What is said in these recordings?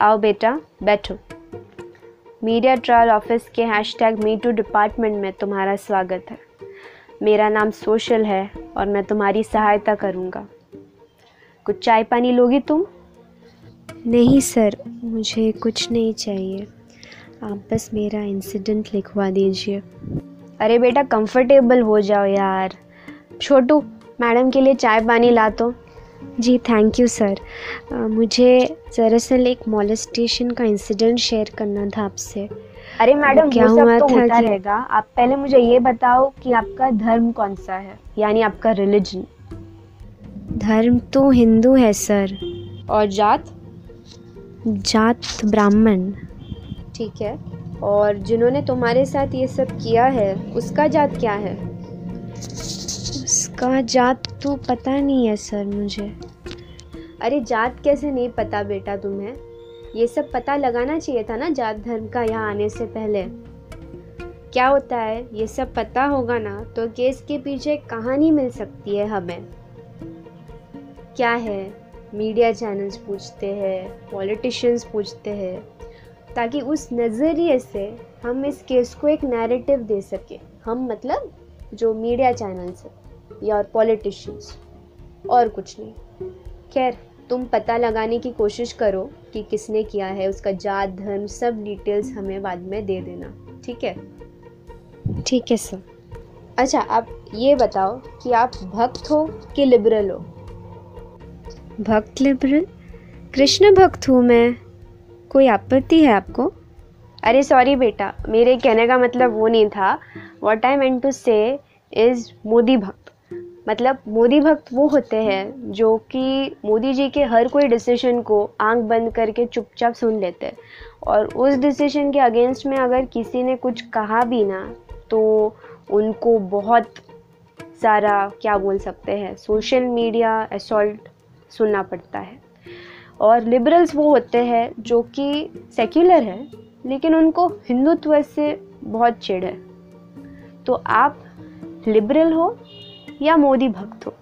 आओ बेटा बैठो। मीडिया ट्रायल ऑफ़िस के हैशटैग मी टू डिपार्टमेंट में तुम्हारा स्वागत है। मेरा नाम सोशल है और मैं तुम्हारी सहायता करूँगा। कुछ चाय पानी लोगी तुम? नहीं सर मुझे कुछ नहीं चाहिए। आप बस मेरा इंसिडेंट लिखवा दीजिए। अरे बेटा कंफर्टेबल हो जाओ यार। छोटू मैडम के लिए चाय पानी ला तो। जी थैंक यू सर मुझे दरअसल एक मॉलेस्टेशन का इंसिडेंट शेयर करना था आपसे। अरे मैडम क्या वो सब हुआ तो था होता कि- रहेगा। आप पहले मुझे ये बताओ कि आपका धर्म कौन सा है? यानी आपका रिलीजन धर्म तो हिंदू है सर और जात? जात ब्राह्मण। ठीक है। और जिन्होंने तुम्हारे साथ ये सब किया है उसका जात क्या है? उसका जात तो पता नहीं है सर मुझे। अरे जात कैसे नहीं पता बेटा तुम्हें? ये सब पता लगाना चाहिए था ना जात धर्म का यहाँ आने से पहले। क्या होता है? ये सब पता होगा ना तो केस के पीछे कहानी मिल सकती है हमें। क्या है? मीडिया चैनल्स पूछते हैं, पॉलिटिशियंस पूछते हैं, ताकि उस नज़रिए से हम इस केस को एक नैरेटिव दे सके। हम मतलब जो मीडिया चैनल्स है। या और पॉलिटिशियंस और कुछ नहीं। खैर तुम पता लगाने की कोशिश करो कि किसने किया है उसका जात धर्म सब डिटेल्स हमें बाद में दे देना ठीक है? ठीक है सर अच्छा आप ये बताओ कि आप भक्त हो कि लिबरल हो? भक्त लिबरल कृष्ण भक्त हूँ मैं। कोई आपत्ति है आपको? अरे सॉरी बेटा मेरे कहने का मतलब वो नहीं था। What I meant to say is Modi bhakt. मतलब मोदी भक्त वो होते हैं जो कि मोदी जी के हर कोई डिसीज़न को आँख बंद करके चुपचाप सुन लेते हैं। और उस डिसीज़न के अगेंस्ट में अगर किसी ने कुछ कहा भी ना तो उनको बहुत सारा क्या बोल सकते हैं सोशल मीडिया असॉल्ट सुनना पड़ता है। और लिबरल्स वो होते हैं जो कि सेक्युलर है लेकिन उनको हिंदुत्व से बहुत चिढ़ है। तो आप लिबरल हो या मोदी भक्त। हो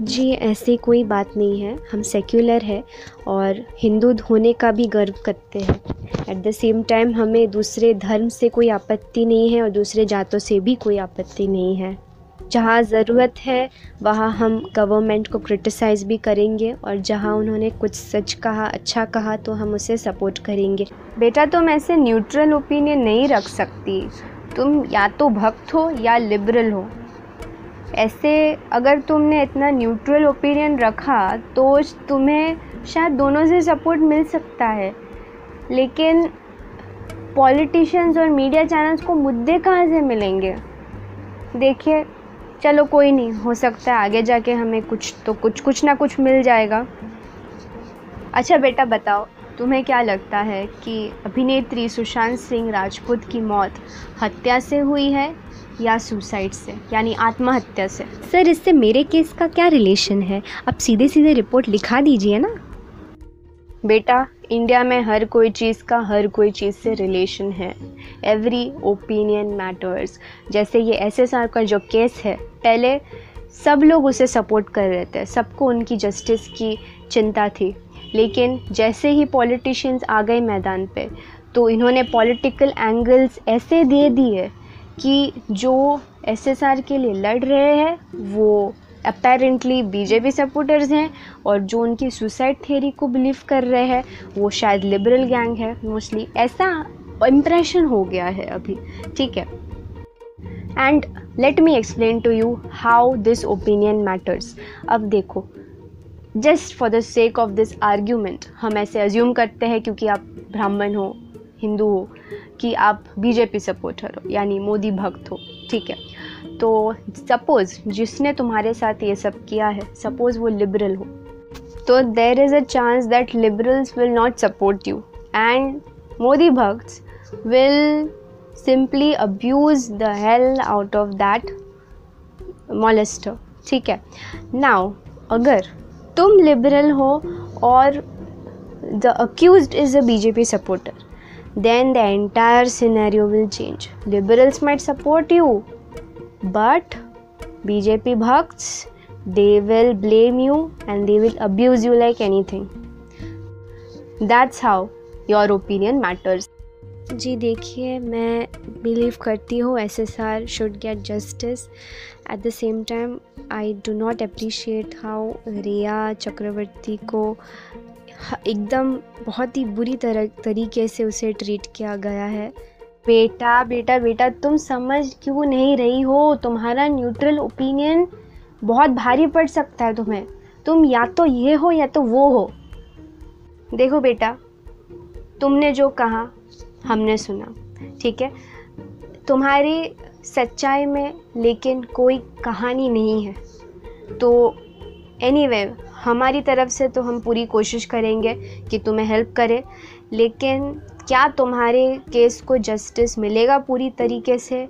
जी, ऐसी कोई बात नहीं है। हम सेक्युलर है और हिंदू होने का भी गर्व करते हैं। एट द सेम टाइम हमें दूसरे धर्म से कोई आपत्ति नहीं है और दूसरे जातों से भी कोई आपत्ति नहीं है। जहाँ ज़रूरत है, वहाँ हम गवर्नमेंट को क्रिटिसाइज़ भी करेंगे और जहाँ उन्होंने कुछ सच कहा अच्छा कहा तो हम उसे सपोर्ट करेंगे। बेटा, तुम ऐसे न्यूट्रल ओपिनियन नहीं रख सकती। तुम या तो भक्त हो या लिबरल हो। ऐसे अगर तुमने इतना न्यूट्रल ओपिनियन रखा तो तुम्हें शायद दोनों से सपोर्ट मिल सकता है। लेकिन पॉलिटिशियंस और मीडिया चैनल्स को मुद्दे कहाँ से मिलेंगे? देखिए, चलो कोई नहीं, हो सकता है आगे जाके हमें कुछ तो कुछ कुछ ना कुछ मिल जाएगा। अच्छा बेटा, बताओ तुम्हें क्या लगता है कि अभिनेत्री सुशांत सिंह राजपूत की मौत हत्या से हुई है या सुसाइड से यानी आत्महत्या से? सर इससे मेरे केस का क्या रिलेशन है? आप सीधे सीधे रिपोर्ट लिखा दीजिए ना। बेटा इंडिया में हर कोई चीज़ का हर कोई चीज़ से रिलेशन है। एवरी ओपिनियन मैटर्स जैसे ये एस एस आर का जो केस है पहले सब लोग उसे सपोर्ट कर रहे थे। सबको उनकी जस्टिस की चिंता थी। लेकिन जैसे ही पॉलिटिशियंस आ गए मैदान पे तो इन्होंने पॉलिटिकल एंगल्स ऐसे दे दिए कि जो एसएसआर के लिए लड़ रहे हैं, वो अपेरेंटली बीजेपी सपोर्टर्स हैं और जो उनकी सुसाइड थ्योरी को बिलीव कर रहे हैं, वो शायद लिबरल गैंग है मोस्टली ऐसा इम्प्रेशन हो गया है अभी, ठीक है? And let me explain to you how this opinion matters अब देखो just for the sake of this argument हम ऐसे अज्यूम करते हैं क्योंकि आप ब्राह्मण हो, हिंदू हो, कि आप बीजेपी सपोर्टर हो, यानी मोदी भक्त हो, ठीक है? तो सपोज़ जिसने तुम्हारे साथ ये सब किया है सपोज़ वो लिबरल हो तो there is a chance that liberals will not support you and Modi bhakts will simply abuse the hell out of that molester ठीक है? नाउ अगर तुम लिबरल हो और the accused is a BJP supporter then the entire scenario will change liberals might support you but BJP bhakt they will blame you and they will abuse you like anything that's how your opinion matters जी देखिए, मैं believe करती हूँ S S R should get justice at the same time I do not appreciate how Rhea Chakraborty को एकदम बहुत ही बुरी तरह, तरीके से उसे ट्रीट किया गया है। बेटा बेटा बेटा, तुम समझ क्यों नहीं रही हो? तुम्हारा न्यूट्रल ओपिनियन बहुत भारी पड़ सकता है तुम्हें। तुम या तो ये हो या तो वो हो। देखो बेटा, तुमने जो कहा हमने सुना ठीक है? तुम्हारी सच्चाई में लेकिन कोई कहानी नहीं है। तो एनीवे anyway, हमारी तरफ़ से तो हम पूरी कोशिश करेंगे कि तुम्हें हेल्प करें लेकिन क्या तुम्हारे केस को जस्टिस मिलेगा पूरी तरीके से?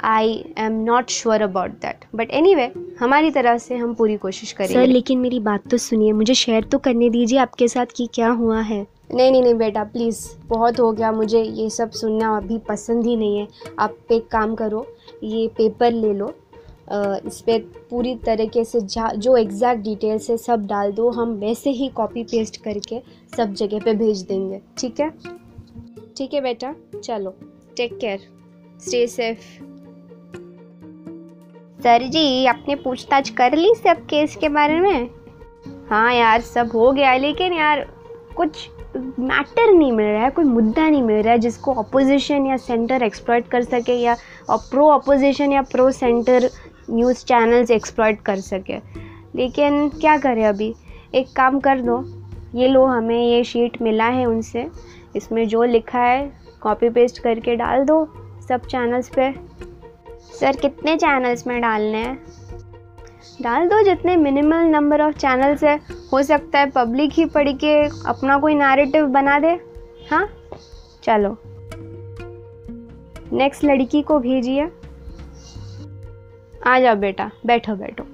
I am not sure about that but anyway हमारी तरफ़ से हम पूरी कोशिश करेंगे। सर लेकिन मेरी बात तो सुनिए मुझे शेयर तो करने दीजिए आपके साथ कि क्या हुआ है। नहीं नहीं नहीं, बेटा प्लीज़ बहुत हो गया मुझे ये सब सुनना अभी पसंद ही नहीं है। आप एक काम करो, ये पेपर ले लो इस पर पूरी तरीके से जो एग्जैक्ट डिटेल्स है सब डाल दो। हम वैसे ही कॉपी पेस्ट करके सब जगह पे भेज देंगे, ठीक है? ठीक है बेटा, चलो take care stay safe sir ji, आपने पूछताछ कर ली सब केस के बारे में? हाँ यार, सब हो गया, लेकिन यार कुछ मैटर नहीं मिल रहा है, कोई मुद्दा नहीं मिल रहा है जिसको अपोजिशन या सेंटर एक्सप्लॉयट कर सके या प्रो अपोजिशन या pro centre news channels exploit कर सके। लेकिन क्या करें अभी? एक काम कर दो, ये लो हमें, ये शीट मिला है उनसे। इसमें जो लिखा है कॉपी पेस्ट करके डाल दो सब चैनल्स पे। सर, कितने चैनल्स में डालने हैं? डाल दो जितने मिनिमल नंबर ऑफ़ चैनल्स है। हो सकता है पब्लिक ही पढ़ के अपना कोई नैरेटिव बना दे। हाँ? चलो। नेक्स्ट लड़की को भेजिए। आ जाओ बेटा बैठो बैठो।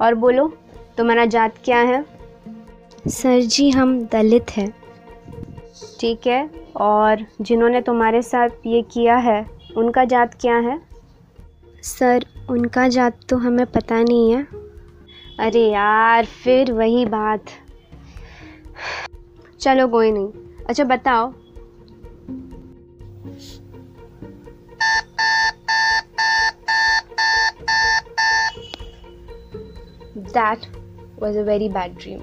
और बोलो तुम्हारा जात क्या है? सर जी हम दलित हैं। ठीक है और जिन्होंने तुम्हारे साथ ये किया है उनका जात क्या है? सर उनका जात तो हमें पता नहीं है। अरे यार, फिर वही बात। चलो कोई नहीं। अच्छा बताओ। That was a very bad dream